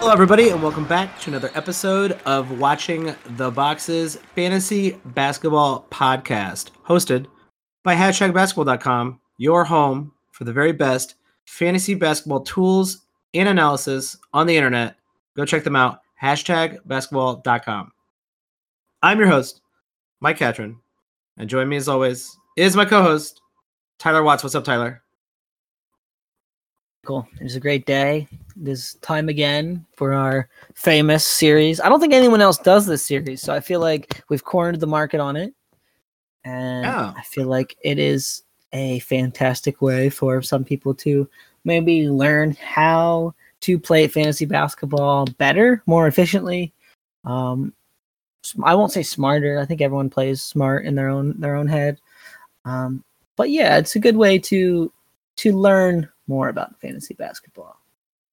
Hello, everybody, and welcome back to another episode of Watching the Boxes Fantasy Basketball Podcast, hosted by hashtagbasketball.com, your home for the very best fantasy basketball tools and analysis on the internet. Go check them out, hashtagbasketball.com. I'm your host, Mike Catron, and join me as always is my co-host, Tyler Watts. What's up, Tyler? Cool. It was a great day. It is time again for our famous series. I don't think anyone else does this series, so I feel like we've cornered the market on it. And Yeah. I feel like it is a fantastic way for some people to maybe learn how to play fantasy basketball better, more efficiently. Um, I won't say smarter. I think everyone plays smart in their own their own head. Um, but yeah, it's a good way to to learn more about fantasy basketball.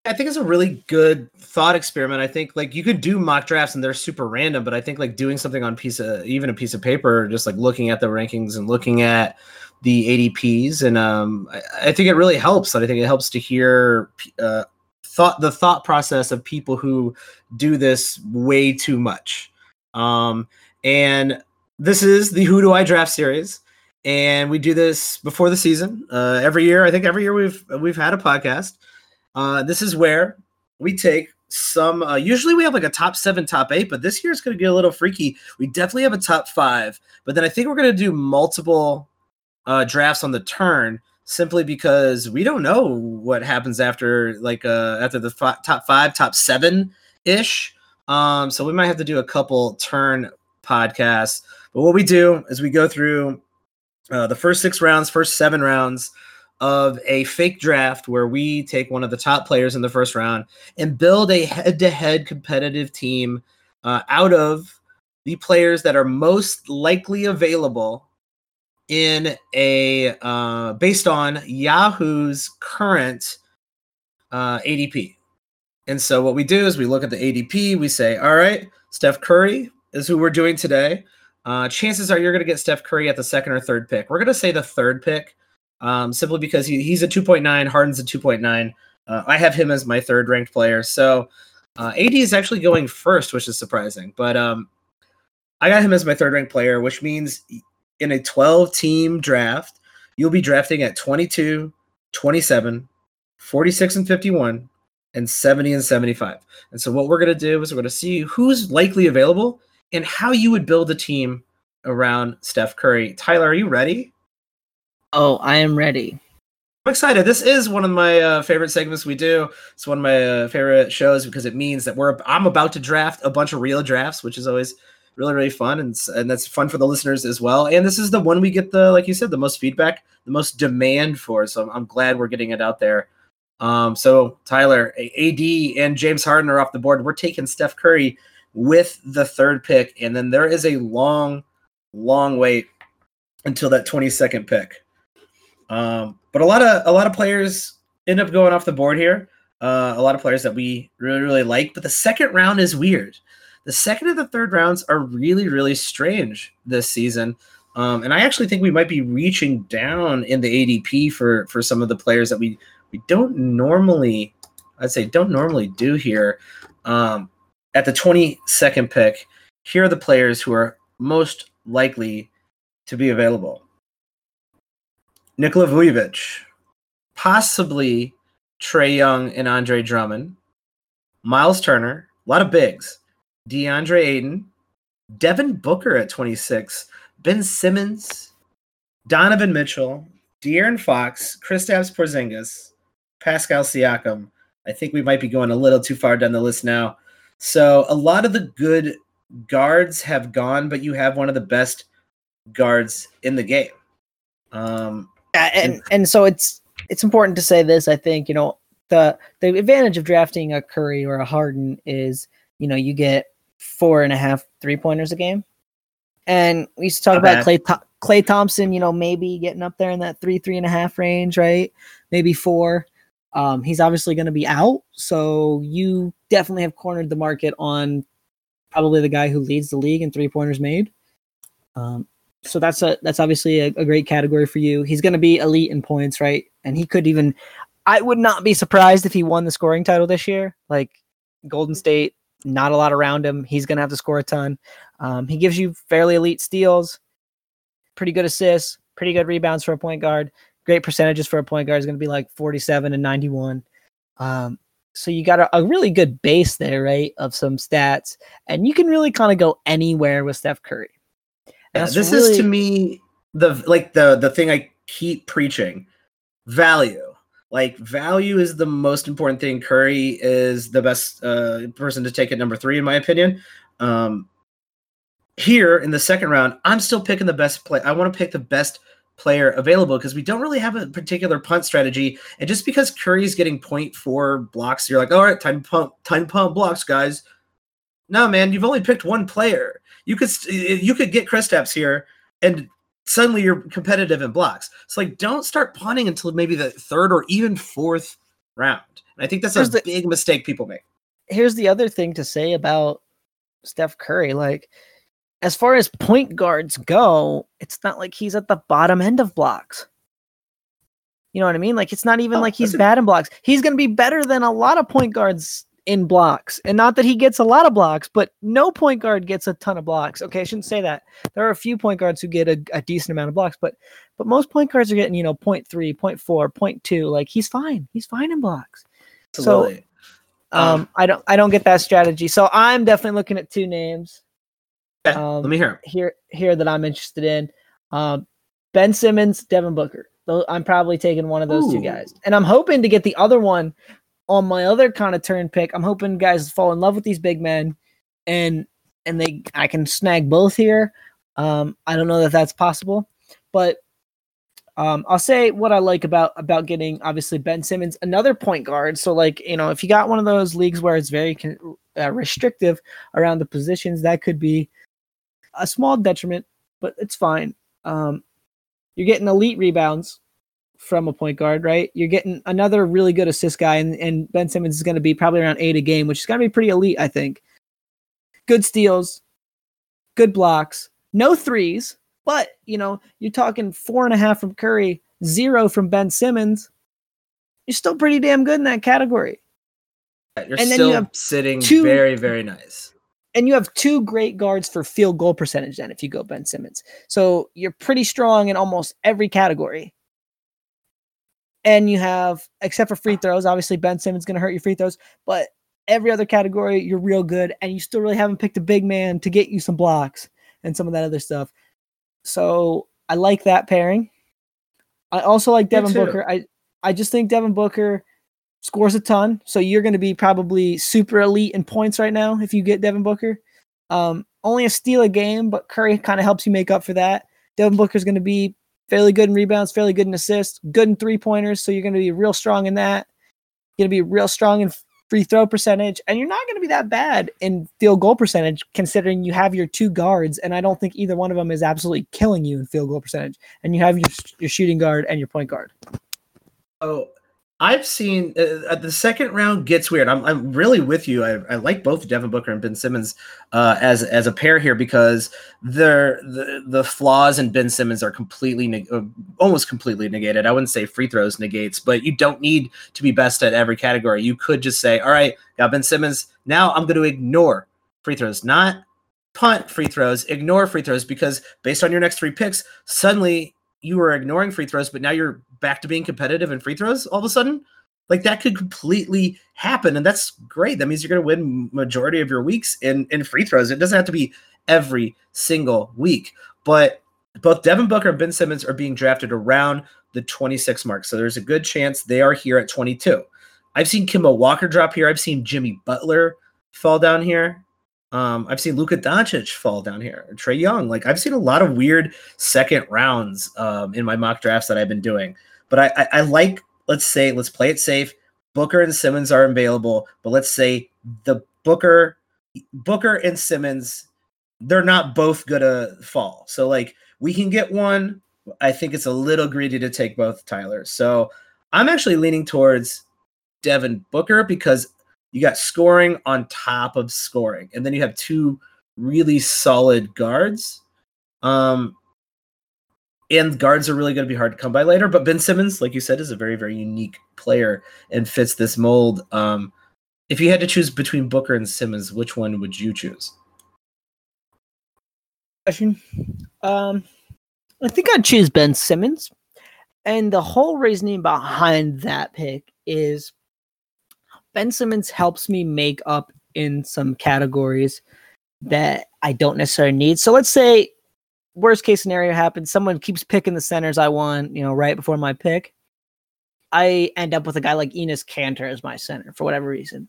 I think it's a really good thought experiment. I think like you could do mock drafts and they're super random, but I think like doing something on piece of even a piece of paper, just like looking at the rankings and looking at the ADPs, and um, I, I think it really helps. I think it helps to hear uh, thought the thought process of people who do this way too much. Um, and this is the Who Do I Draft series, and we do this before the season uh, every year. I think every year we've we've had a podcast. Uh, this is where we take some. Uh, usually we have like a top seven, top eight, but this year it's going to get a little freaky. We definitely have a top five, but then I think we're going to do multiple uh, drafts on the turn simply because we don't know what happens after like uh, after the fi- top five, top seven ish. Um, so we might have to do a couple turn podcasts. But what we do is we go through uh, the first six rounds, first seven rounds of a fake draft where we take one of the top players in the first round and build a head-to-head competitive team uh, out of the players that are most likely available in a uh, based on Yahoo's current uh, ADP. And so what we do is we look at the ADP. We say, all right, Steph Curry is who we're doing today. Uh, chances are you're going to get Steph Curry at the second or third pick. We're going to say the third pick um, simply because he, he's a 2.9, Harden's a 2.9. Uh, I have him as my third ranked player. So uh, AD is actually going first, which is surprising. But um, I got him as my third ranked player, which means in a 12 team draft, you'll be drafting at 22, 27, 46 and 51, and 70 and 75. And so what we're going to do is we're going to see who's likely available and how you would build a team around Steph Curry. Tyler, are you ready? Oh, I am ready. I'm excited. This is one of my uh, favorite segments we do. It's one of my uh, favorite shows because it means that we're I'm about to draft a bunch of real drafts, which is always really really fun and and that's fun for the listeners as well. And this is the one we get the like you said the most feedback, the most demand for. So I'm, I'm glad we're getting it out there. Um, so Tyler, AD and James Harden are off the board. We're taking Steph Curry with the third pick, and then there is a long, long wait until that 22nd pick. Um, but a lot of a lot of players end up going off the board here. Uh, a lot of players that we really really like, but the second round is weird. The second and the third rounds are really really strange this season. Um, and I actually think we might be reaching down in the ADP for for some of the players that we we don't normally, I'd say, don't normally do here. Um, at the 22nd pick, here are the players who are most likely to be available. Nikola Vucevic, possibly Trae Young and Andre Drummond, Miles Turner, a lot of bigs, DeAndre Ayton, Devin Booker at 26, Ben Simmons, Donovan Mitchell, De'Aaron Fox, Kristaps Porzingis, Pascal Siakam. I think we might be going a little too far down the list now. So a lot of the good guards have gone, but you have one of the best guards in the game. Um, Yeah, and and so it's it's important to say this. I think you know the the advantage of drafting a Curry or a Harden is you know you get four and a half three pointers a game, and we used to talk Not about bad. Klay Klay Thompson. You know maybe getting up there in that three three and a half range, right? Maybe four. Um, he's obviously going to be out, so you definitely have cornered the market on probably the guy who leads the league in three pointers made. Um, so that's a that's obviously a, a great category for you. He's going to be elite in points, right? And he could even. I would not be surprised if he won the scoring title this year. Like Golden State, not a lot around him. He's going to have to score a ton. Um, he gives you fairly elite steals, pretty good assists, pretty good rebounds for a point guard. Great percentages for a point guard is going to be like 47 and 91. Um, so you got a, a, really good base there, right, of some stats, and you can really kind of go anywhere with Steph Curry. This really... is to me the like the the thing I keep preaching: value. Like value is the most important thing. Curry is the best uh, person to take at number three, in my opinion. Um, here in the second round, I'm still picking the best play. I want to pick the best player available because we don't really have a particular punt strategy. And just because Curry's getting 0.4 blocks, you're like, all right, time to pump, time to pump blocks, guys. No, man, you've only picked one player. You could you could get Kristaps here, and suddenly you're competitive in blocks. So like, don't start punting until maybe the third or even fourth round. And I think that's here's a the, big mistake people make. Here's the other thing to say about Steph Curry, like as far as point guards go, it's not like he's at the bottom end of blocks. You know what I mean? Like it's not even oh, like he's bad in blocks. He's going to be better than a lot of point guards in blocks. And not that he gets a lot of blocks, but no point guard gets a ton of blocks. Okay, I shouldn't say that. There are a few point guards who get a, a decent amount of blocks, but but most point guards are getting, you know, 0. 0.3, 0. 0.4, 0.2. Like he's fine. He's fine in blocks. Absolutely. So um, um I don't I don't get that strategy. So I'm definitely looking at two names. Um, Let me hear here here that I'm interested in. Um, ben Simmons, Devin Booker. I'm probably taking one of those Ooh. two guys, and I'm hoping to get the other one on my other kind of turn pick. I'm hoping guys fall in love with these big men, and and they I can snag both here. Um, I don't know that that's possible, but um, I'll say what I like about about getting obviously Ben Simmons, another point guard. So like you know, if you got one of those leagues where it's very con- uh, restrictive around the positions, that could be a small detriment, but it's fine. Um, you're getting elite rebounds from a point guard, right? You're getting another really good assist guy, and, and Ben Simmons is going to be probably around eight a game, which is going to be pretty elite, I think. Good steals, good blocks, no threes, but you know, you're talking four and a half from Curry, zero from Ben Simmons. You're still pretty damn good in that category. You're and still you have sitting two, very, very nice and you have two great guards for field goal percentage then if you go Ben Simmons. So you're pretty strong in almost every category. And you have, except for free throws, obviously Ben Simmons going to hurt your free throws, but every other category you're real good, and you still really haven't picked a big man to get you some blocks and some of that other stuff. So I like that pairing. I also like Devin Booker. I I just think Devin Booker scores a ton. So you're going to be probably super elite in points right now if you get Devin Booker. Um, only a steal a game, but Curry kind of helps you make up for that. Devin Booker is going to be fairly good in rebounds, fairly good in assists, good in three pointers. So you're going to be real strong in that. You're going to be real strong in free throw percentage, and you're not going to be that bad in field goal percentage considering you have your two guards. And I don't think either one of them is absolutely killing you in field goal percentage. And you have your, your shooting guard and your point guard. Oh, I've seen uh, the second round gets weird. I'm, I'm really with you. I, I like both Devin Booker and Ben Simmons uh, as as a pair here because the the flaws in Ben Simmons are completely neg- uh, almost completely negated. I wouldn't say free throws negates, but you don't need to be best at every category. You could just say, "All right, got Ben Simmons. Now I'm going to ignore free throws, not punt free throws, ignore free throws because based on your next three picks, suddenly you were ignoring free throws, but now you're back to being competitive in free throws all of a sudden. Like that could completely happen, and that's great. That means you're going to win majority of your weeks in in free throws. It doesn't have to be every single week, but both Devin Booker and Ben Simmons are being drafted around the 26 mark, so there's a good chance they are here at 22. I've seen Kemba Walker drop here. I've seen Jimmy Butler fall down here. Um, I've seen Luka Doncic fall down here, Trae Young. Like I've seen a lot of weird second rounds um, in my mock drafts that I've been doing. But I, I, I like, let's say, let's play it safe. Booker and Simmons are available, but let's say the Booker, Booker and Simmons, they're not both gonna fall. So like we can get one. I think it's a little greedy to take both Tyler. So I'm actually leaning towards Devin Booker because you got scoring on top of scoring, and then you have two really solid guards. Um, and guards are really going to be hard to come by later. But Ben Simmons, like you said, is a very, very unique player and fits this mold. Um, if you had to choose between Booker and Simmons, which one would you choose? Question. Um, I think I'd choose Ben Simmons. And the whole reasoning behind that pick is Ben Simmons helps me make up in some categories that I don't necessarily need. So let's say worst case scenario happens, someone keeps picking the centers I want, you know, right before my pick. I end up with a guy like Enes Kanter as my center for whatever reason.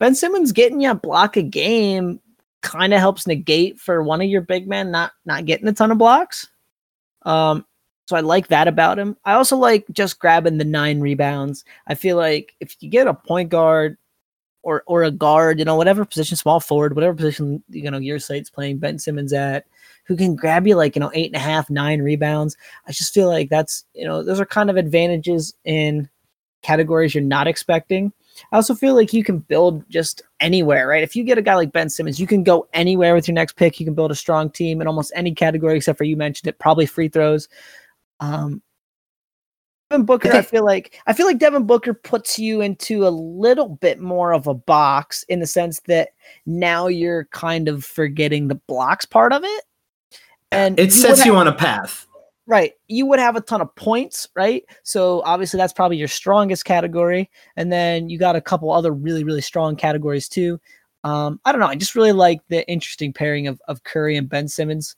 Ben Simmons getting you a block a game kind of helps negate for one of your big men not not getting a ton of blocks. Um, so I like that about him. I also like just grabbing the nine rebounds. I feel like if you get a point guard or or a guard, you know, whatever position, small forward, whatever position you know your site's playing Ben Simmons at, who can grab you like you know eight and a half, nine rebounds. I just feel like that's you know those are kind of advantages in categories you're not expecting. I also feel like you can build just anywhere, right? If you get a guy like Ben Simmons, you can go anywhere with your next pick. You can build a strong team in almost any category except for you mentioned it, probably free throws. Um, Devin Booker, I feel like I feel like Devin Booker puts you into a little bit more of a box in the sense that now you're kind of forgetting the blocks part of it. And it sets you on a path. Right. You would have a ton of points, right? So obviously that's probably your strongest category. And then you got a couple other really, really strong categories too. Um, I don't know. I just really like the interesting pairing of, of Curry and Ben Simmons.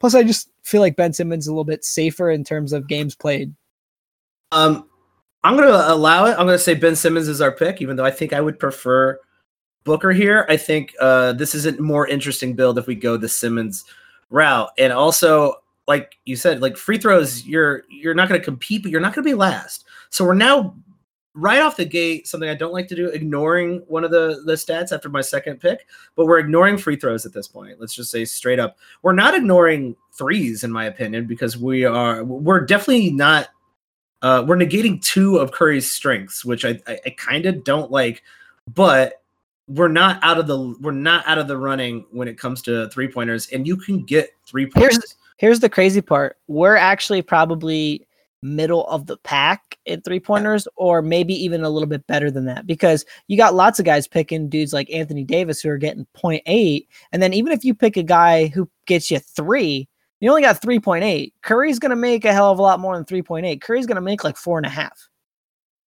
Plus, I just feel like Ben Simmons is a little bit safer in terms of games played. Um, I'm going to allow it. I'm going to say Ben Simmons is our pick, even though I think I would prefer Booker here. I think uh, this is a more interesting build if we go the Simmons route. And also, like you said, like free throws, you're you're not going to compete, but you're not going to be last. So we're now right off the gate something I don't like to do, ignoring one of the the stats after my second pick, but we're ignoring free throws at this point. Let's just say straight up, we're not ignoring threes in my opinion because we are we're definitely not uh, we're negating two of Curry's strengths, which I I, I kind of don't like, but we're not out of the we're not out of the running when it comes to three pointers, and you can get three pointers here's the crazy part. We're actually probably middle of the pack in three pointers, or maybe even a little bit better than that because you got lots of guys picking dudes like Anthony Davis who are getting 0.8. And then even if you pick a guy who gets you three, you only got 3.8. Curry's going to make a hell of a lot more than 3.8. Curry's going to make like four and a half.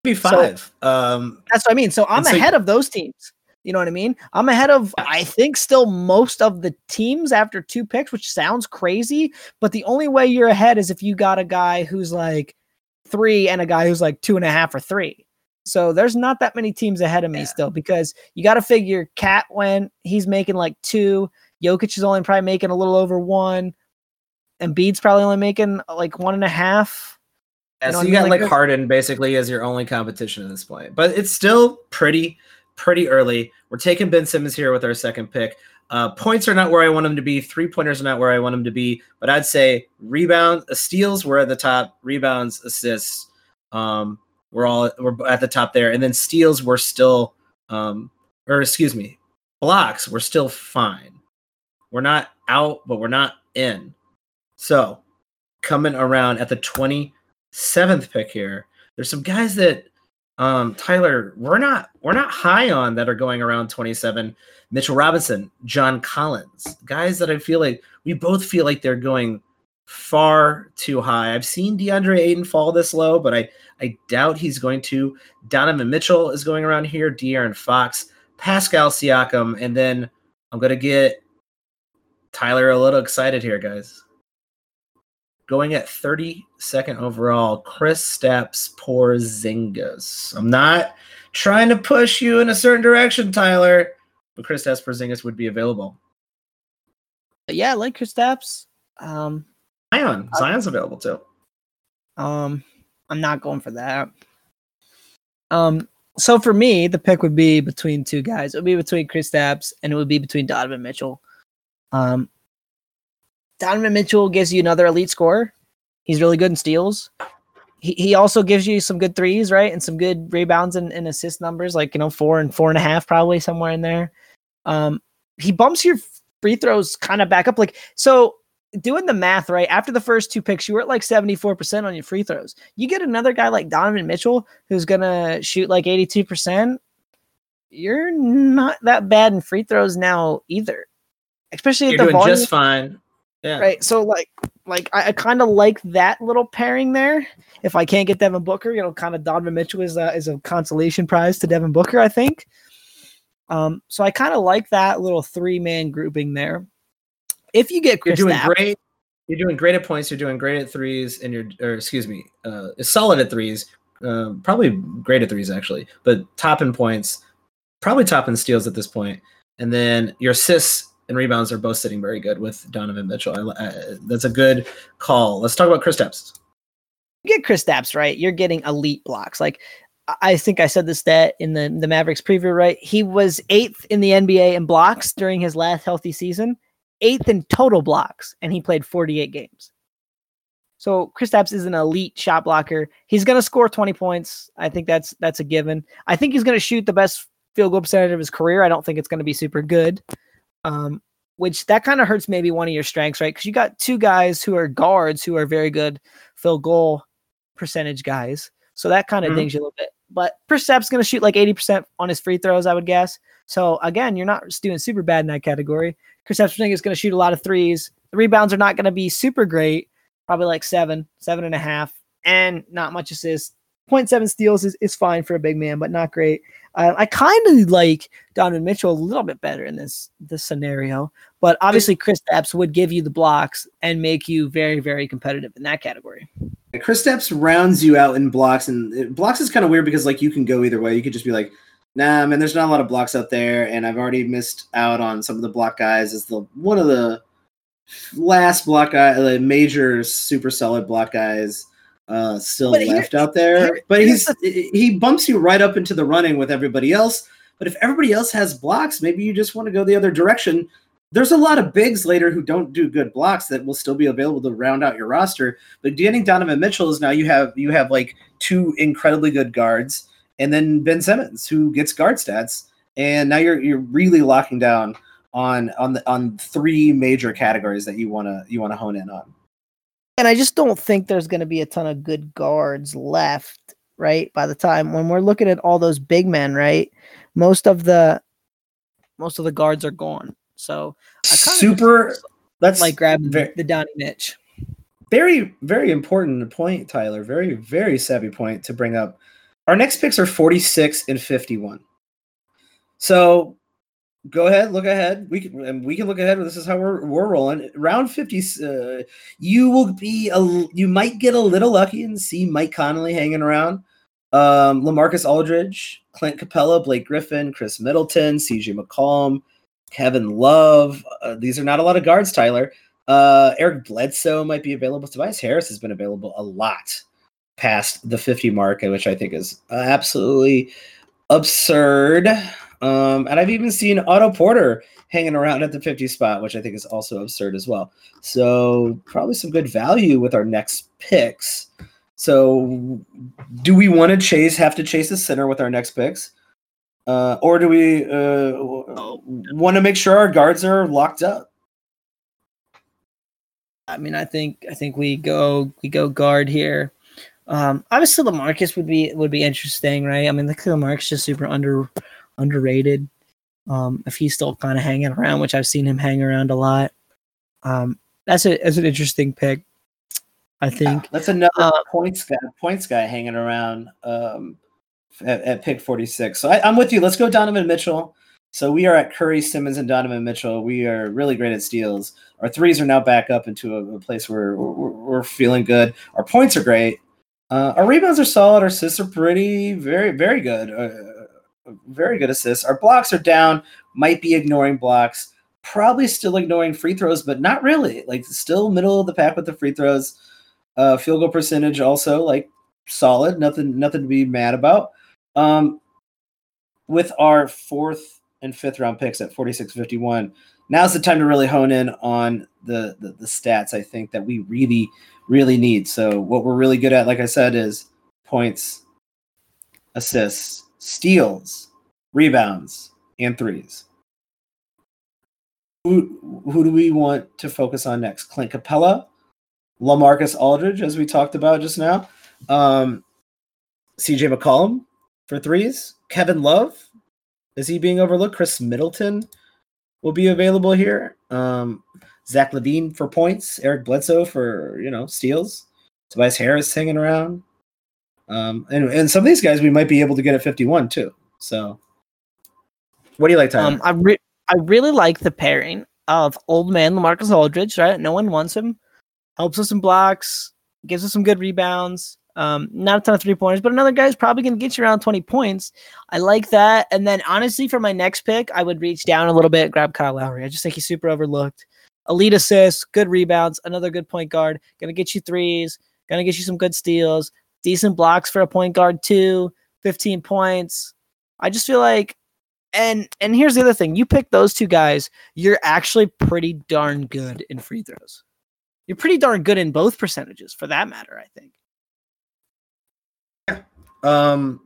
Be five. So, um, that's what I mean. So I'm ahead of those teams. You know what I mean? I'm ahead of, I think, still most of the teams after two picks, which sounds crazy. But the only way you're ahead is if you got a guy who's like three and a guy who's like two and a half or three. So there's not that many teams ahead of me yeah. still because you got to figure Cat when he's making like two, Jokic is only probably making a little over one, and Embiid's probably only making uh, like one and a half. Yeah, you know so you got like, like Harden basically as your only competition at this point, but it's still pretty pretty early. We're taking Ben Simmons here with our second pick. Uh, points are not where I want them to be. Three pointers are not where I want them to be. But I'd say rebound, uh, steals were at the top. Rebounds, assists, um, we're all we're at the top there. And then steals were still, um, or excuse me, blocks were still fine. We're not out, but we're not in. So coming around at the 27th pick here, there's some guys that um, Tyler, we're not we're not high on that are going around 27. Mitchell Robinson, John Collins, guys that I feel like we both feel like they're going far too high. I've seen DeAndre Ayton fall this low, but I I doubt he's going to. Donovan Mitchell is going around here. De'Aaron Fox, Pascal Siakam, and then I'm gonna get Tyler a little excited here, guys going at 32nd overall, Kristaps Porzingis. I'm not trying to push you in a certain direction, Tyler, but Kristaps Porzingis would be available. Yeah, I like Kristaps. Um, Zion, Zion's available too. Um, I'm not going for that. Um, so for me, the pick would be between two guys. It would be between Kristaps and it would be between Donovan Mitchell. Um, Donovan Mitchell gives you another elite score. He's really good in steals. He, he also gives you some good threes, right? And some good rebounds and, and assist numbers, like, you know, four and four and a half, probably somewhere in there. Um, he bumps your free throws kind of back up. Like, so doing the math, right? After the first two picks, you were at like 74% on your free throws. You get another guy like Donovan Mitchell who's going to shoot like 82%. you're not that bad in free throws now either. Especially at You're the doing volume. just fine. Yeah. Right. So like like I, I kind of like that little pairing there. If I can't get Devin Booker, you know, kind of Donovan Mitchell is a, is a consolation prize to Devin Booker, I think. Um, so I kind of like that little three man grouping there. If you get You're doing Knapp- great. You're doing great at points. You're doing great at threes, and you're, or excuse me, uh, solid at threes. Uh, probably great at threes actually, but top in points, probably top in steals at this point. And then your assists and rebounds are both sitting very good with Donovan Mitchell. I, I, that's a good call. Let's talk about Kristaps. you get Kristaps right, you're getting elite blocks. Like I- think I said this stat in the the Mavericks preview, right? He was eighth in the NBA in blocks during his last healthy season, eighth in total blocks, and he played 48 games. So Kristaps is an elite shot blocker. He's going to score 20 points. I think that's that's a given. I think he's going to shoot the best field goal percentage of his career. I don't think it's going to be super good. Um, which that kind of hurts maybe one of your strengths, right? Because you got two guys who are guards who are very good field goal percentage guys. So that kind of Mhm. dings you a little bit. But Percep's going to shoot like 80% on his free throws, I would guess. So again, you're not doing super bad in that category. Percep's is going to shoot a lot of threes. The rebounds are not going to be super great, probably like seven, seven and a half, and not much assists. 0.7 steals is, is fine for a big man, but not great. Uh, I kind of like Donovan Mitchell a little bit better in this this scenario, but obviously Kristaps would give you the blocks and make you very very competitive in that category. Kristaps rounds you out in blocks, and it- blocks is kind of weird because like you can go either way. You could just be like, "Nah, man, there's not a lot of blocks out there," and I've already missed out on some of the block guys. As the one of the last block guy, the major super solid block guys uh, still But here- left out there. here- but he's he bumps you right up into the running with everybody else. But if everybody else has blocks, maybe you just want to go the other direction. There's a lot of bigs later who don't do good blocks that will still be available to round out your roster. But getting Donovan Mitchell is now you have you have like two incredibly good guards, and then Ben Simmons who gets guard stats, and now you're you're really locking down on on the on three major categories that you wanna you wanna hone in on. And I just don't think there's going to be a ton of good guards left, right? By the time when we're looking at all those big men, right? Most of the most of the guards are gone. So Super. That's like grabbing ve- the Donnie Mitch. very very important point tyler very very savvy point to bring up our next picks are 46 and 51 so go ahead look ahead we can and we can look ahead this is how we're, we're rolling round 50 uh, you will be a you might get a little lucky and see mike conley hanging around um lamarcus aldridge clint capela blake griffin khris middleton cj mccollum kevin love uh, these are not a lot of guards tyler uh, Eric Bledsoe might be available. Tobias Harris has been available a lot past the 50 mark, which I think is absolutely absurd. Um, and I've even seen Otto Porter hanging around at the 50 spot, which I think is also absurd as well. So probably some good value with our next picks. So do we want to chase have to chase a center with our next picks? Uh, or do we uh, want to make sure our guards are locked up? I mean, I think I think we go we go guard here. Um, obviously, Lamarcus would be would be interesting, right? I mean, the Lamarcus just super under underrated. Um, if he's still kind of hanging around, which I've seen him hang around a lot, um, that's a that's an interesting pick. I think. That's another Uh, points guy, points guy hanging around um, at, at pick 46. So I, I'm with you. Let's go Donovan Mitchell. So we are at Curry, Simmons, and Donovan Mitchell. We are really great at steals. Our threes are now back up into a, a place where we're, we're feeling good. Our points are great. Uh, our rebounds are solid. Our assists are pretty, very, very good. Uh, very good assists. Our blocks are down. Might be ignoring blocks. Probably still ignoring free throws, but not really. Like still middle of the pack with the free throws. Uh, field goal percentage also like solid. Nothing, nothing to be mad about. Um, with our fourth and fifth round picks at 46 51 now's the time to really hone in on the, the the stats i think that we really really need so what we're really good at like i said is points assists steals rebounds and threes who, who do we want to focus on next clint capela lamarcus aldridge as we talked about just now um, cj mccollum for threes kevin love is he being overlooked? Khris Middleton will be available here. Um, Zach LaVine for points, Eric Bledsoe for you know steals, Tobias Harris hanging around, um, and and some of these guys we might be able to get at fifty one too. So, what do you like, Tyler? Um, I re- I really like the pairing of old man Lamarcus Aldridge. Right, no one wants him. Helps us in blocks, gives us some good rebounds. Um, not a ton of three pointers, but another guy's probably going to get you around 20 points. I like that. And then honestly, for my next pick, I would reach down a little bit, grab Kyle Lowry. I just think he's super overlooked. Elite assists, good rebounds, another good point guard, going to get you threes, going to get you some good steals, decent blocks for a point guard too, 15 points. I just feel like and and here's the other thing. You pick those two guys, you're actually pretty darn good in free throws. You're pretty darn good in both percentages for that matter, I think. Um,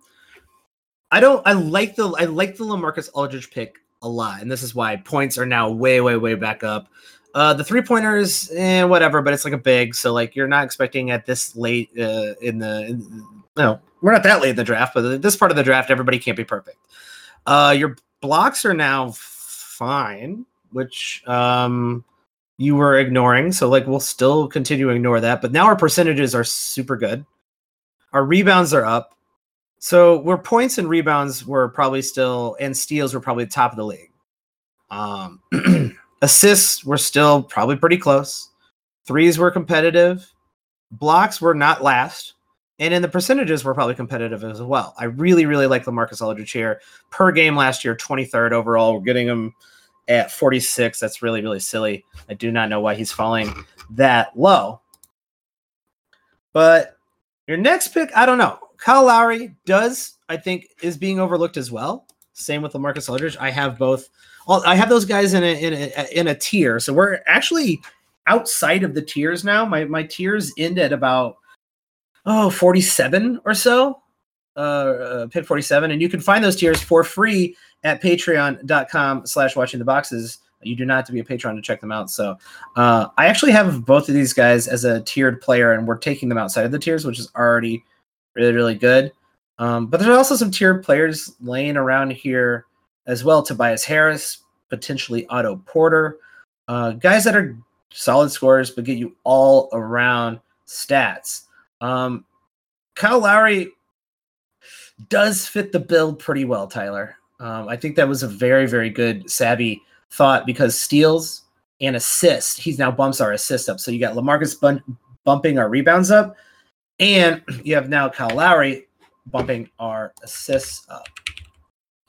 I don't. I like the. I like the Lamarcus Aldridge pick a lot, and this is why points are now way, way, way back up. Uh, the three pointers, eh, whatever, but it's like a big, so like you're not expecting at this late uh, in the. In, no, we're not that late in the draft, but this part of the draft, everybody can't be perfect. Uh, your blocks are now fine, which um you were ignoring, so like we'll still continue to ignore that. But now our percentages are super good. Our rebounds are up. So where points and rebounds were probably still and steals were probably top of the league. Um, assists were still probably pretty close. Threes were competitive. Blocks were not last. And in the percentages, were probably competitive as well. I really, really like Lamarcus Aldridge here. Per game last year, 23rd overall. We're getting him at 46. That's really, really silly. I do not know why he's falling that low. But your next pick, I don't know. Kyle Lowry does, I think, is being overlooked as well. Same with Lamarcus Aldridge. I have both. I have those guys in a in a in a tier. So we're actually outside of the tiers now. My my tiers end at about oh 47 or so. Uh, uh pick 47 and you can find those tiers for free at patreon.com slash watching the boxes you do not have to be a patron to check them out so uh, i actually have both of these guys as a tiered player and we're taking them outside of the tiers which is already really, really good. Um, but there's also some tiered players laying around here as well. Tobias Harris, potentially Otto Porter, uh, guys that are solid scorers but get you all around stats. Um, Kyle Lowry does fit the build pretty well, Tyler. Um, I think that was a very, very good, savvy thought because steals and assists, he's now bumps our assist up. So you got Lamarcus bun- bumping our rebounds up, and you have now Kyle Lowry bumping our assists up.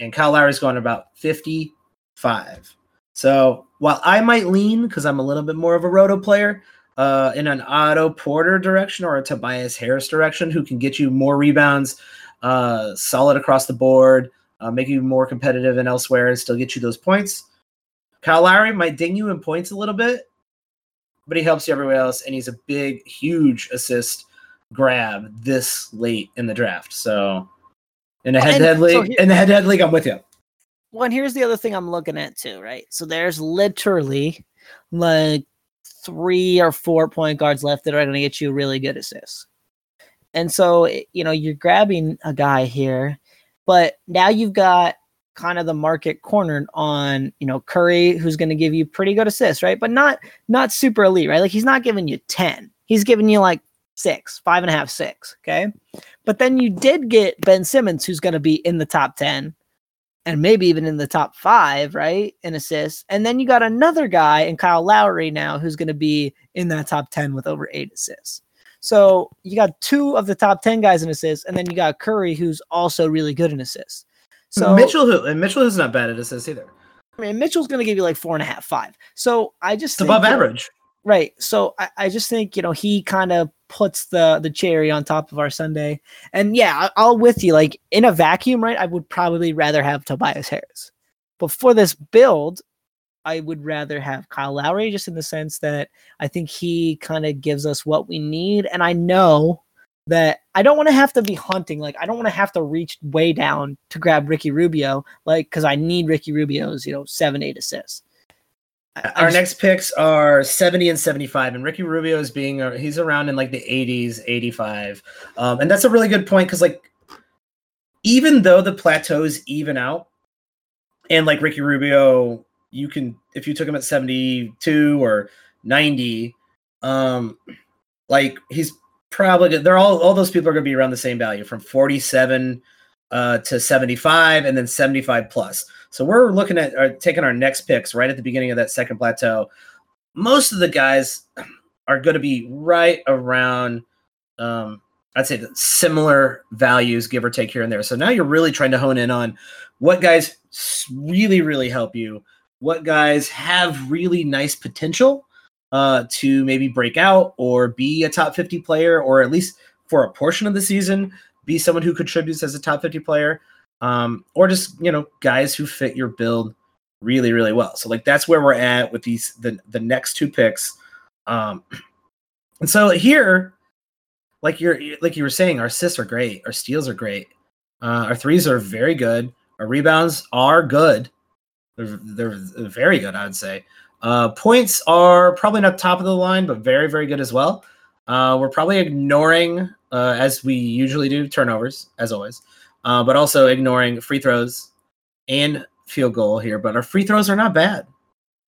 And Kyle Lowry's going about 55. So while I might lean, because I'm a little bit more of a roto player, uh, in an Otto Porter direction or a Tobias Harris direction, who can get you more rebounds, uh, solid across the board, uh, make you more competitive and elsewhere, and still get you those points. Kyle Lowry might ding you in points a little bit, but he helps you everywhere else, and he's a big, huge assist grab this late in the draft. So in a head-to-head league, so in the head-to-head league, I'm with you. Well, and here's the other thing I'm looking at too, right? So there's literally like three or four point guards left that are going to get you really good assists. And so, eh, you know, you're grabbing a guy here, but now you've got kind of the market cornered on, you know, Curry, who's going to give you pretty good assists, right? But not not super elite, right? Like he's not giving you 10. He's giving you like six, five and a half, six. Okay. But then you did get Ben Simmons, who's going to be in the top 10 and maybe even in the top five, right? In assists. And then you got another guy in Kyle Lowry now who's going to be in that top 10 with over eight assists. So you got two of the top 10 guys in assists, and then you got Curry, who's also really good in assists. So Mitchell, who and Mitchell is not bad at assists either. I mean, Mitchell's going to give you like four and a half, five. So I just it's above average. Right. So I, I just think, you know, he kind of puts the the cherry on top of our sundae. And yeah, I, will with you. Like in a vacuum, right? I would probably rather have Tobias Harris. But for this build, I would rather have Kyle Lowry just in the sense that I think he kind of gives us what we need. And I know that I don't want to have to be hunting. Like I don't want to have to reach way down to grab Ricky Rubio, like because I need Ricky Rubio's, you know, seven, eight assists. Our just, next picks are 70 and 75, and Ricky Rubio is being uh, he's around in like the 80s, 85. Um, and that's a really good point because like even though the plateaus even out, and like Ricky Rubio, you can if you took him at 72 or 90, um, like he's probably. They're all all those people are going to be around the same value from 47 uh, to 75 and then 75 plus. So we're looking at uh, taking our next picks right at the beginning of that second plateau. Most of the guys are going to be right around, um, I'd say, similar values, give or take here and there. So now you're really trying to hone in on what guys really, really help you, what guys have really nice potential uh, to maybe break out or be a top 50 player, or at least for a portion of the season, be someone who contributes as a top 50 player, um, or just, you know, guys who fit your build really, really well. So like that's where we're at with these the the next two picks. Um, and so here, like you're like you were saying, our assists are great, our steals are great, uh, our threes are very good, our rebounds are good. They're they're very good, I would say. Uh, points are probably not top of the line, but very very good as well. Uh, we're probably ignoring, uh, as we usually do, turnovers as always, uh, but also ignoring free throws and field goal here. But our free throws are not bad,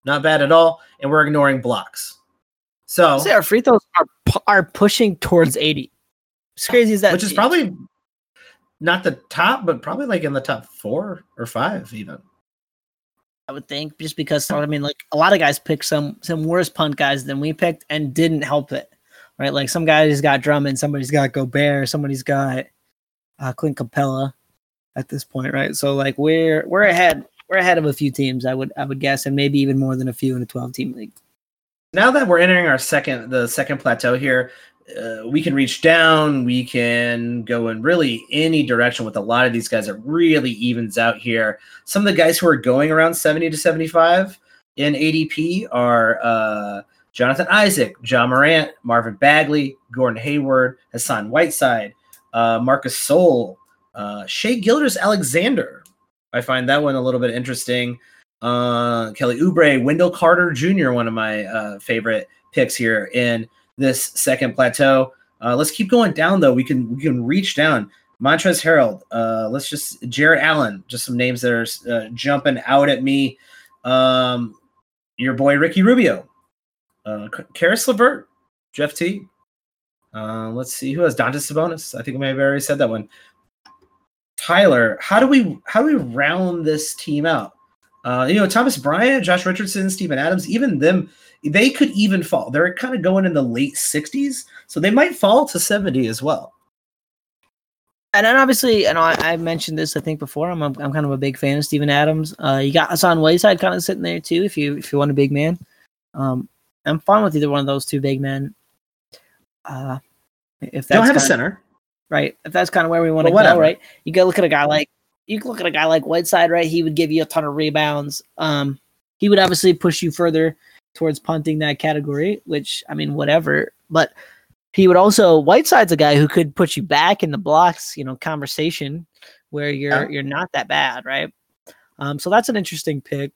not bad at all, and we're ignoring blocks. So our free throws are are pushing towards eighty. It's crazy as that, which is probably not the top, but probably like in the top four or five even. I would think just because I mean, like a lot of guys picked some some worse punt guys than we picked and didn't help it, right? Like some guys got Drummond, somebody's got Gobert, somebody's got uh, Clint Capela at this point, right? So like we're we're ahead we're ahead of a few teams, I would I would guess, and maybe even more than a few in a twelve team league. Now that we're entering our second the second plateau here, uh, we can reach down. We can go in really any direction with a lot of these guys. It really evens out here. Some of the guys who are going around 70 to 75 in ADP are uh, Jonathan Isaac, Ja Morant, Marvin Bagley, Gordon Hayward, Hassan Whiteside, uh, Marc Gasol, uh, Shai Gilgeous-Alexander. I find that one a little bit interesting. Uh, Kelly Oubre, Wendell Carter Jr., one of my uh, favorite picks here in this second plateau. Uh, let's keep going down though. We can we can reach down. Montrezl Harrell. Uh, let's just Jarrett Allen. Just some names that are uh, jumping out at me. Um, your boy Ricky Rubio, uh, Caris LeVert, Jeff T. Uh, let's see who has Domantas Sabonis. I think I may have already said that one. Tyler, how do we how do we round this team out? Uh, you know, Thomas Bryant, Josh Richardson, Steven Adams, even them they could even fall. They're kind of going in the late 60s, so they might fall to 70 as well. And then obviously, and I, I mentioned this I think before. I'm I'm kind of a big fan of Steven Adams. Uh, you got Hassan Whiteside kind of sitting there too. If you if you want a big man, um, I'm fine with either one of those two big men. Uh, if that's don't have a center, right? If that's kind of where we want to go, right? You go look at a guy like you look at a guy like Whiteside, right? He would give you a ton of rebounds. Um, he would obviously push you further towards punting that category, which I mean, whatever. But he would also Whiteside's a guy who could put you back in the blocks, you know, conversation where you're yeah. you're not that bad, right? Um, so that's an interesting pick.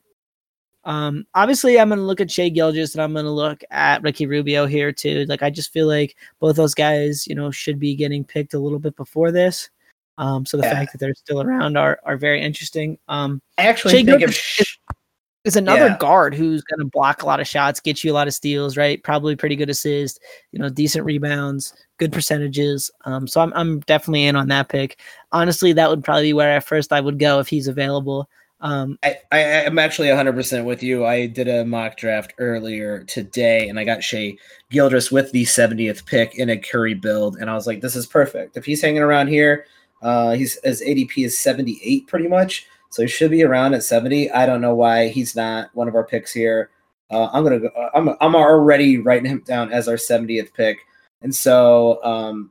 Um, obviously, I'm gonna look at Shai Gilgeous and I'm gonna look at Ricky Rubio here too. Like, I just feel like both those guys, you know, should be getting picked a little bit before this. Um, so the yeah. fact that they're still around are are very interesting. Um, I actually Shai think Gilgeous of is another yeah. guard who's going to block a lot of shots, get you a lot of steals, right? Probably pretty good assist, you know, decent rebounds, good percentages. Um, so I'm I'm definitely in on that pick. Honestly, that would probably be where at first I would go if he's available. Um, I, I am actually 100% with you. I did a mock draft earlier today, and I got Shai Gilgeous with the 70th pick in a Curry build, and I was like, this is perfect. If he's hanging around here, uh, he's his ADP is 78 pretty much. So he should be around at 70. I don't know why he's not one of our picks here. Uh, I'm gonna go. Uh, I'm I'm already writing him down as our 70th pick, and so um,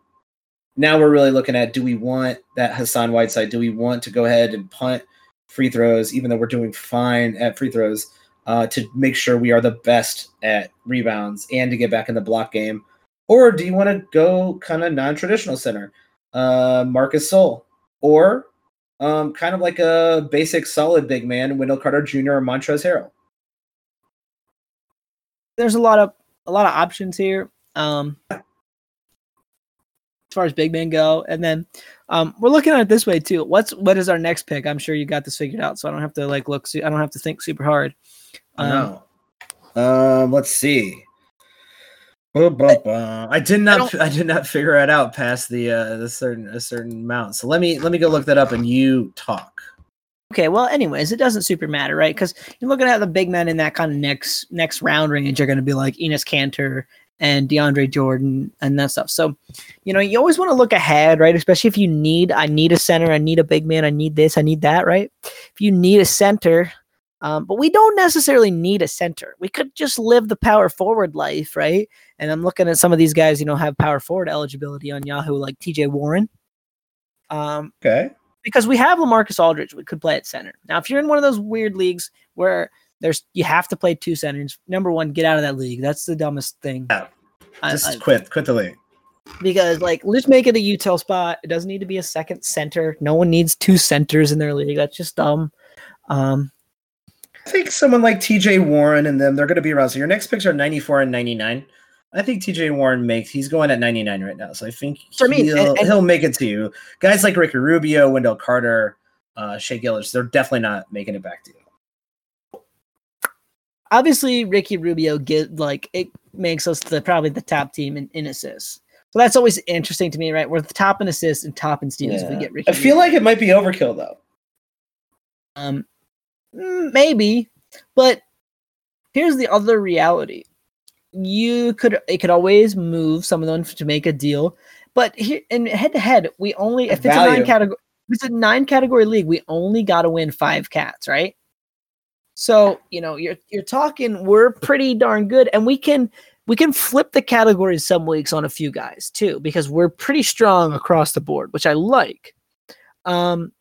now we're really looking at: do we want that Hassan Whiteside? Do we want to go ahead and punt free throws, even though we're doing fine at free throws, uh, to make sure we are the best at rebounds and to get back in the block game, or do you want to go kind of non-traditional center, uh, Marc Gasol, or um, kind of like a basic solid big man, Wendell Carter Jr. or Montrezl Harrell. There's a lot of a lot of options here. Um, as far as big men go. And then um, we're looking at it this way too. What's what is our next pick? I'm sure you got this figured out, so I don't have to like look. I don't have to think super hard. Um, no. Um, let's see. I did not. I, I, did not figure it out past the uh, the certain a certain amount. So let me let me go look that up, and you talk. Okay. Well, anyways, it doesn't super matter, right? Because you're looking at the big men in that kind of next next round range You're going to be like Enes Kanter and DeAndre Jordan and that stuff. So, you know, you always want to look ahead, right? Especially if you need, I need a center, I need a big man, I need this, I need that, right? If you need a center, um, but we don't necessarily need a center. We could just live the power forward life, right? And I'm looking at some of these guys, you know, have power forward eligibility on Yahoo, like TJ Warren. Um, okay. Because we have Lamarcus Aldridge, we could play at center. Now, if you're in one of those weird leagues where there's you have to play two centers. Number one, get out of that league. That's the dumbest thing. Yeah. Just I, quit. Quit the league. Because like let's make it a util spot. It doesn't need to be a second center. No one needs two centers in their league. That's just dumb. Um I think someone like TJ Warren and them, they're gonna be around. So your next picks are 94 and 99. I think TJ Warren makes he's going at 99 right now. So I think he'll, me, and, and, he'll make it to you. Guys like Ricky Rubio, Wendell Carter, uh, Shai Gilgeous, they're definitely not making it back to you obviously Ricky Rubio get like it makes us the probably the top team in, in assists. So that's always interesting to me, right? We're the top in assists and top in steals. Yeah. we get Ricky. I feel Rubio. like it might be overkill though. Um, mm, maybe, but here's the other reality: you could it could always move some of them to make a deal, but here in head to head, we only if it's Value. a nine category, if it's a nine category league, we only got to win five cats, right? So, you know, you're you're talking we're pretty darn good and we can we can flip the categories some weeks on a few guys too because we're pretty strong across the board, which I like. Um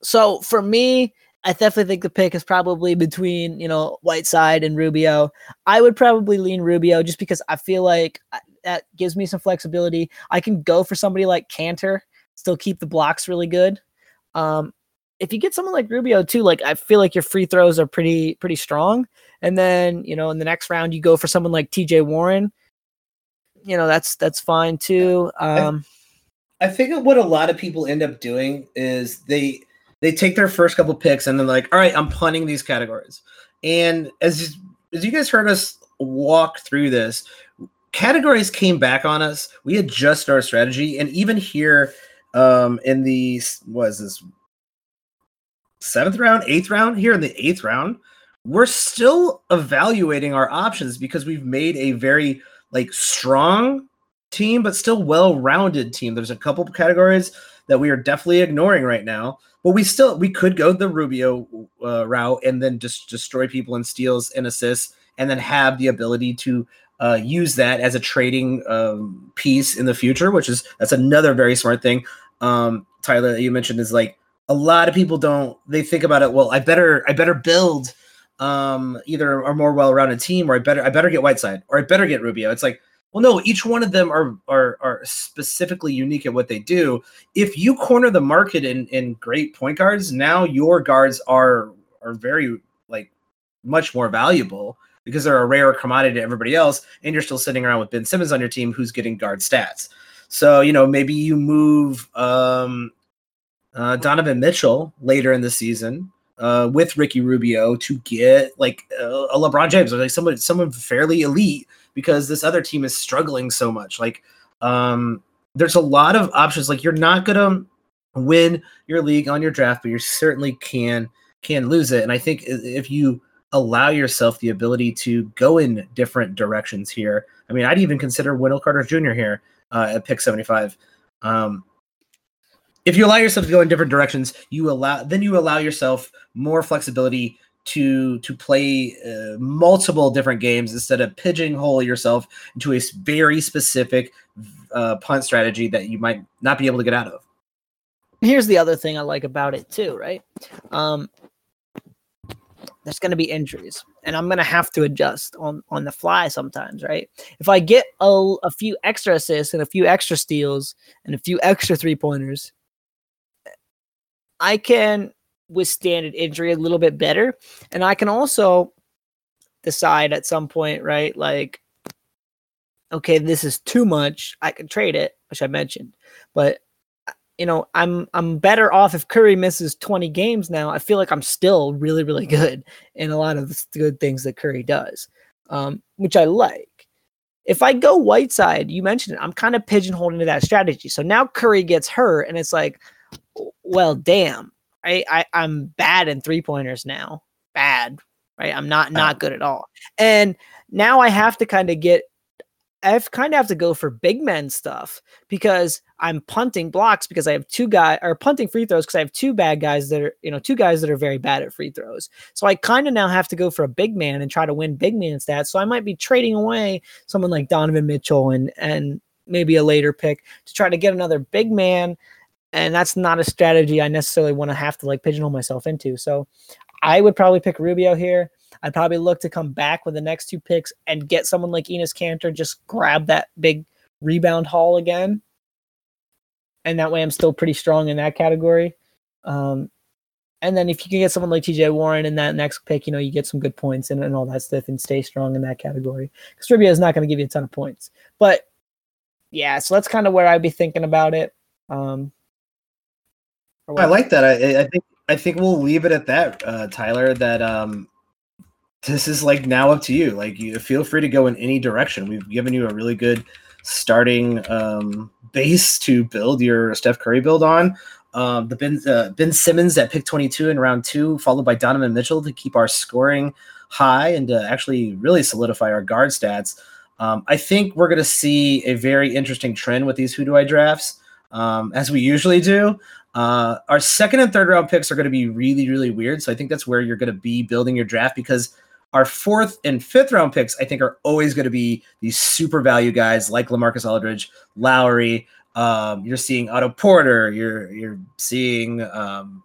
so for me, I definitely think the pick is probably between, you know, Whiteside and Rubio. I would probably lean Rubio just because I feel like uh, that gives me some flexibility. I can go for somebody like Kanter, still keep the blocks really good. Um, if you get someone like Rubio too, like I feel like your free throws are pretty pretty strong. And then you know in the next round you go for someone like T.J. Warren. You know that's that's fine too. Um, I, I think what a lot of people end up doing is they they take their first couple picks and then like, all right, I'm punting these categories. And as as you guys heard us walk through this, categories came back on us. We adjust our strategy, and even here um in the was this seventh round, eighth round, here in the eighth round, we're still evaluating our options because we've made a very like strong team, but still well-rounded team. There's a couple categories that we are definitely ignoring right now, but we still we could go the Rubio uh, route and then just destroy people in steals and assists, and then have the ability to uh, use that as a trading um, piece in the future, which is that's another very smart thing. Um, Tyler, you mentioned is like a lot of people don't they think about it well i better i better build um either a more well-rounded team or i better i better get whiteside or i better get rubio. It's like well no each one of them are are are specifically unique at what they do. If you corner the market in in great point guards now your guards are are very like much more valuable because they're a rare commodity to everybody else and you're still sitting around with ben simmons on your team who's getting guard stats. So you know maybe you move um uh, Donovan Mitchell later in the season uh, with Ricky Rubio to get like uh, a LeBron James or like someone someone fairly elite because this other team is struggling so much. Like um, there's a lot of options. Like you're not gonna win your league on your draft, but you certainly can can lose it. And I think if you allow yourself the ability to go in different directions here, I mean, I'd even consider Wendell Carter Jr. here uh, at pick 75. Um, if you allow yourself to go in different directions, you allow then you allow yourself more flexibility to to play uh, multiple different games instead of pigeonhole yourself into a very specific uh, punt strategy that you might not be able to get out of. Here's the other thing I like about it too, right? Um, there's going to be injuries, and I'm going to have to adjust on on the fly sometimes, right? If I get a, a few extra assists and a few extra steals and a few extra three pointers, I can withstand an injury a little bit better. And I can also decide at some point, right? Like, okay, this is too much. I can trade it. which I mentioned. But you know, I'm I'm better off if Curry misses 20 games now. I feel like I'm still really really good in a lot of the good things that Curry does, um, which I like. If I go Whiteside, you mentioned it, I'm kind of pigeonholed into that strategy. So now Curry gets hurt, and it's like, well, damn, I, I I'm bad in three pointers now. Bad, right? I'm not not good at all. And now I have to kind of get I've kind of have to go for big men stuff because I'm punting blocks because I have two guys or punting free throws because I have two bad guys that are, you know, two guys that are very bad at free throws. So I kind of now have to go for a big man and try to win big man stats. So I might be trading away someone like Donovan Mitchell and and maybe a later pick to try to get another big man. And that's not a strategy I necessarily want to have to like pigeonhole myself into. So I would probably pick Rubio here. I'd probably look to come back with the next two picks and get someone like Enes Kanter, just grab that big rebound haul again. And that way I'm still pretty strong in that category. Um, and then if you can get someone like TJ Warren in that next pick, you know, you get some good points and, and all that stuff and stay strong in that category. Because Rubio is not going to give you a ton of points. But yeah, so that's kind of where I'd be thinking about it. Um, I like that. I, I think I think we'll leave it at that, uh, Tyler. That um, this is like now up to you. Like you feel free to go in any direction. We've given you a really good starting um, base to build your Steph Curry build on. Um, the Ben uh, Ben Simmons at pick 22 in round two, followed by Donovan Mitchell to keep our scoring high and to actually really solidify our guard stats. Um, I think we're going to see a very interesting trend with these who do I drafts, um, as we usually do. Uh, our second and third round picks are going to be really, really weird. So I think that's where you're going to be building your draft because our fourth and fifth round picks, I think, are always going to be these super value guys like Lamarcus Aldridge, Lowry. Um, you're seeing Otto Porter. You're you're seeing um,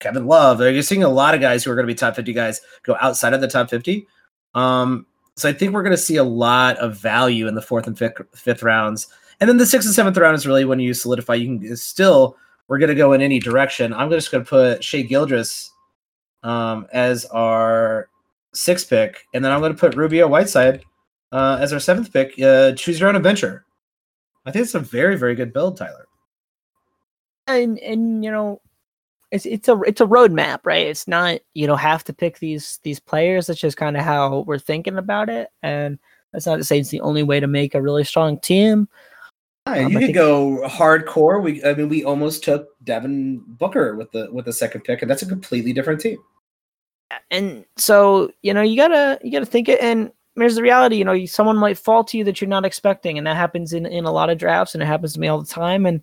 Kevin Love. You're seeing a lot of guys who are going to be top 50 guys go outside of the top 50. Um, so I think we're going to see a lot of value in the fourth and fifth, fifth rounds. And then the sixth and seventh round is really when you solidify. You can still, we're going to go in any direction. I'm just going to put Shai Gilgeous um, as our sixth pick, and then I'm going to put Rubio Whiteside uh, as our seventh pick. Uh, choose your own adventure. I think it's a very, very good build, Tyler. And and you know, it's it's a it's a roadmap, right? It's not you don't have to pick these these players. That's just kind of how we're thinking about it, and that's not to say it's the only way to make a really strong team. Um, you could go hardcore. We, I mean, we almost took Devin Booker with the with the second pick, and that's a completely different team. And so you know you gotta you gotta think it and there's the reality you know someone might fall to you that you're not expecting and that happens in in a lot of drafts and it happens to me all the time and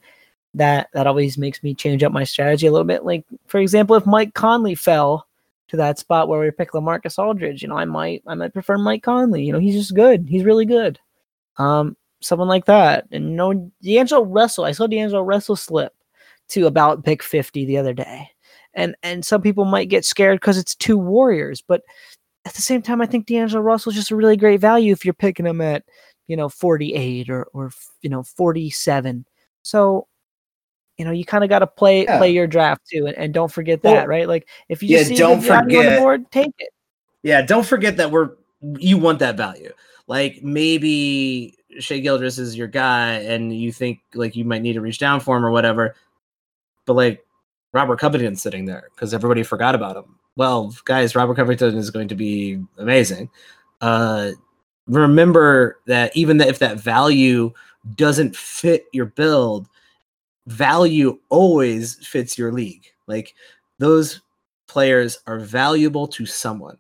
that that always makes me change up my strategy a little bit. Like for example if mike conley fell to that spot where we pick lamarcus aldridge you know i might i might prefer mike conley. You know he's just good. He's really good. Um someone like that and no, d'angelo russell i saw d'angelo russell slip to about pick 50 the other day and and some people might get scared because it's two Warriors, but at the same time, I think D'Angelo Russell's just a really great value if you're picking him at you know 48 or or you know 47. So you know you kind of got to play yeah. play your draft too, and, and don't forget that, well, right? Like if you yeah, see don't forget, on the board, take it. Yeah, don't forget that we're you want that value. Like maybe Shai Gilgeous is your guy, and you think like you might need to reach down for him or whatever. But like Robert Covington sitting there because everybody forgot about him. Well, guys, Robert Covington is going to be amazing. Uh, remember that even if that value doesn't fit your build, value always fits your league. Like those players are valuable to someone,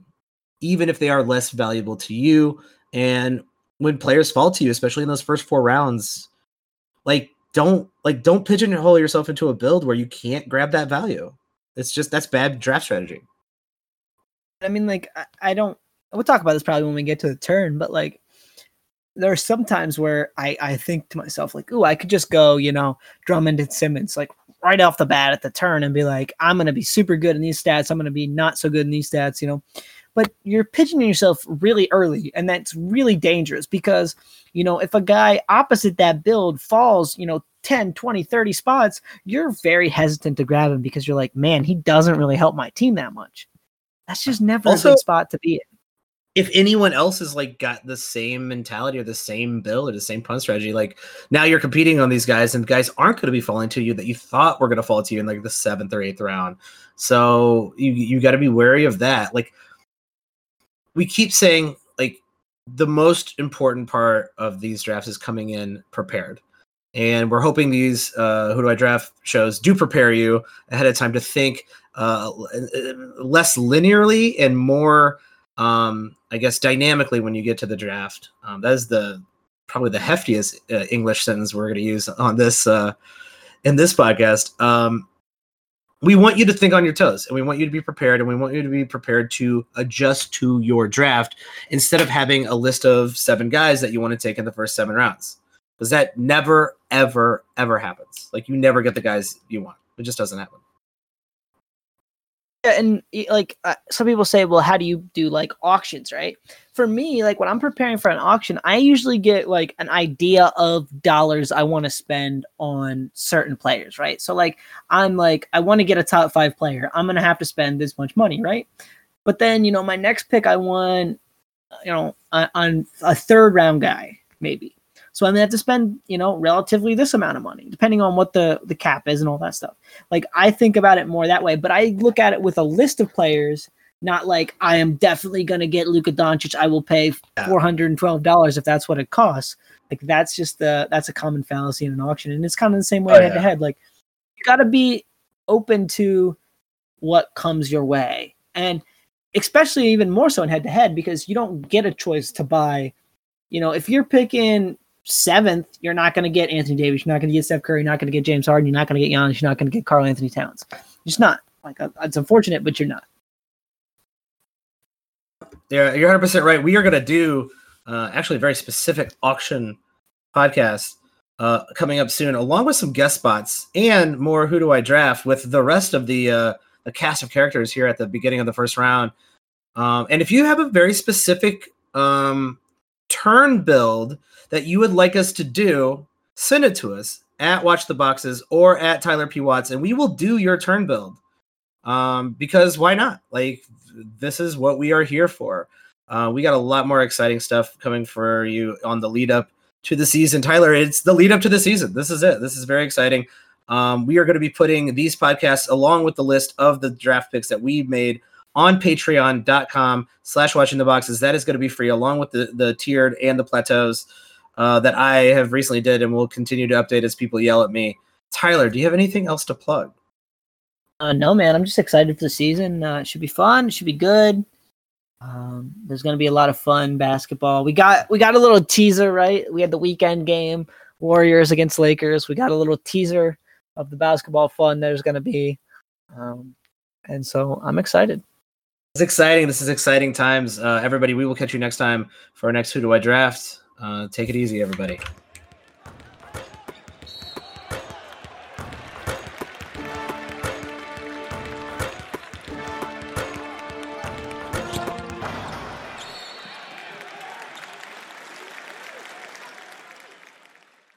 even if they are less valuable to you. And when players fall to you, especially in those first four rounds, like don't like don't pigeonhole yourself into a build where you can't grab that value. It's just that's bad draft strategy. I mean, like I, I don't. We'll talk about this probably when we get to the turn, but like there are some times where I I think to myself like, oh, I could just go, you know, Drummond and Simmons like right off the bat at the turn and be like, I'm gonna be super good in these stats. I'm gonna be not so good in these stats, you know but you're pitching yourself really early and that's really dangerous because you know if a guy opposite that build falls you know 10 20 30 spots you're very hesitant to grab him because you're like man he doesn't really help my team that much that's just never also, a good spot to be in if anyone else has like got the same mentality or the same build or the same punt strategy, like now you're competing on these guys, and guys aren't going to be falling to you that you thought were going to fall to you in like the seventh or eighth round. So you you got to be wary of that. Like we keep saying, like the most important part of these drafts is coming in prepared. And we're hoping these uh, Who Do I Draft shows do prepare you ahead of time to think uh, less linearly and more, um, I guess, dynamically when you get to the draft. Um, that is the probably the heftiest uh, English sentence we're going to use on this uh, in this podcast. Um, we want you to think on your toes and we want you to be prepared and we want you to be prepared to adjust to your draft instead of having a list of seven guys that you want to take in the first seven rounds. Because that never ever ever happens. Like you never get the guys you want. It just doesn't happen and like uh, some people say well how do you do like auctions right? For me like when i'm preparing for an auction i usually get like an idea of dollars i want to spend on certain players right? So like i'm like i want to get a top five player. I'm gonna have to spend this much money right? But then you know my next pick i want you know on, on a third round guy maybe so I'm gonna have to spend, you know, relatively this amount of money, depending on what the the cap is and all that stuff. Like I think about it more that way, but I look at it with a list of players, not like I am definitely gonna get Luka Doncic. I will pay four hundred and twelve dollars if that's what it costs. Like that's just the that's a common fallacy in an auction, and it's kind of the same way oh, head to head. Like you got to be open to what comes your way, and especially even more so in head to head because you don't get a choice to buy. You know, if you're picking seventh, you're not going to get Anthony Davis. You're not going to get Steph Curry. You're not going to get James Harden. You're not going to get Giannis. You're not going to get Karl-Anthony Towns. You're just not. Like uh, it's unfortunate, but you're not. Yeah, you're 100 percent right. We are going to do uh, actually a very specific auction podcast uh, coming up soon, along with some guest spots and more. Who do I draft with the rest of the uh, the cast of characters here at the beginning of the first round? Um, and if you have a very specific um, turn build that you would like us to do, send it to us at Watch the Boxes or at Tyler P. Watts, and we will do your turn build. Um, because why not? Like, this is what we are here for. Uh, we got a lot more exciting stuff coming for you on the lead up to the season. Tyler, it's the lead up to the season. This is it. This is very exciting. Um, we are going to be putting these podcasts along with the list of the draft picks that we've made on patreon.com slash watching the boxes. That is going to be free along with the, the tiered and the plateaus uh, that I have recently did and will continue to update as people yell at me. Tyler, do you have anything else to plug? Uh, no, man. I'm just excited for the season. Uh, it should be fun. It should be good. Um, there's going to be a lot of fun basketball. We got we got a little teaser, right? We had the weekend game, Warriors against Lakers. We got a little teaser of the basketball fun there's going to be, um, and so I'm excited. It's exciting. This is exciting times. Uh, everybody, we will catch you next time for our next Who Do I Draft. Uh, take it easy, everybody.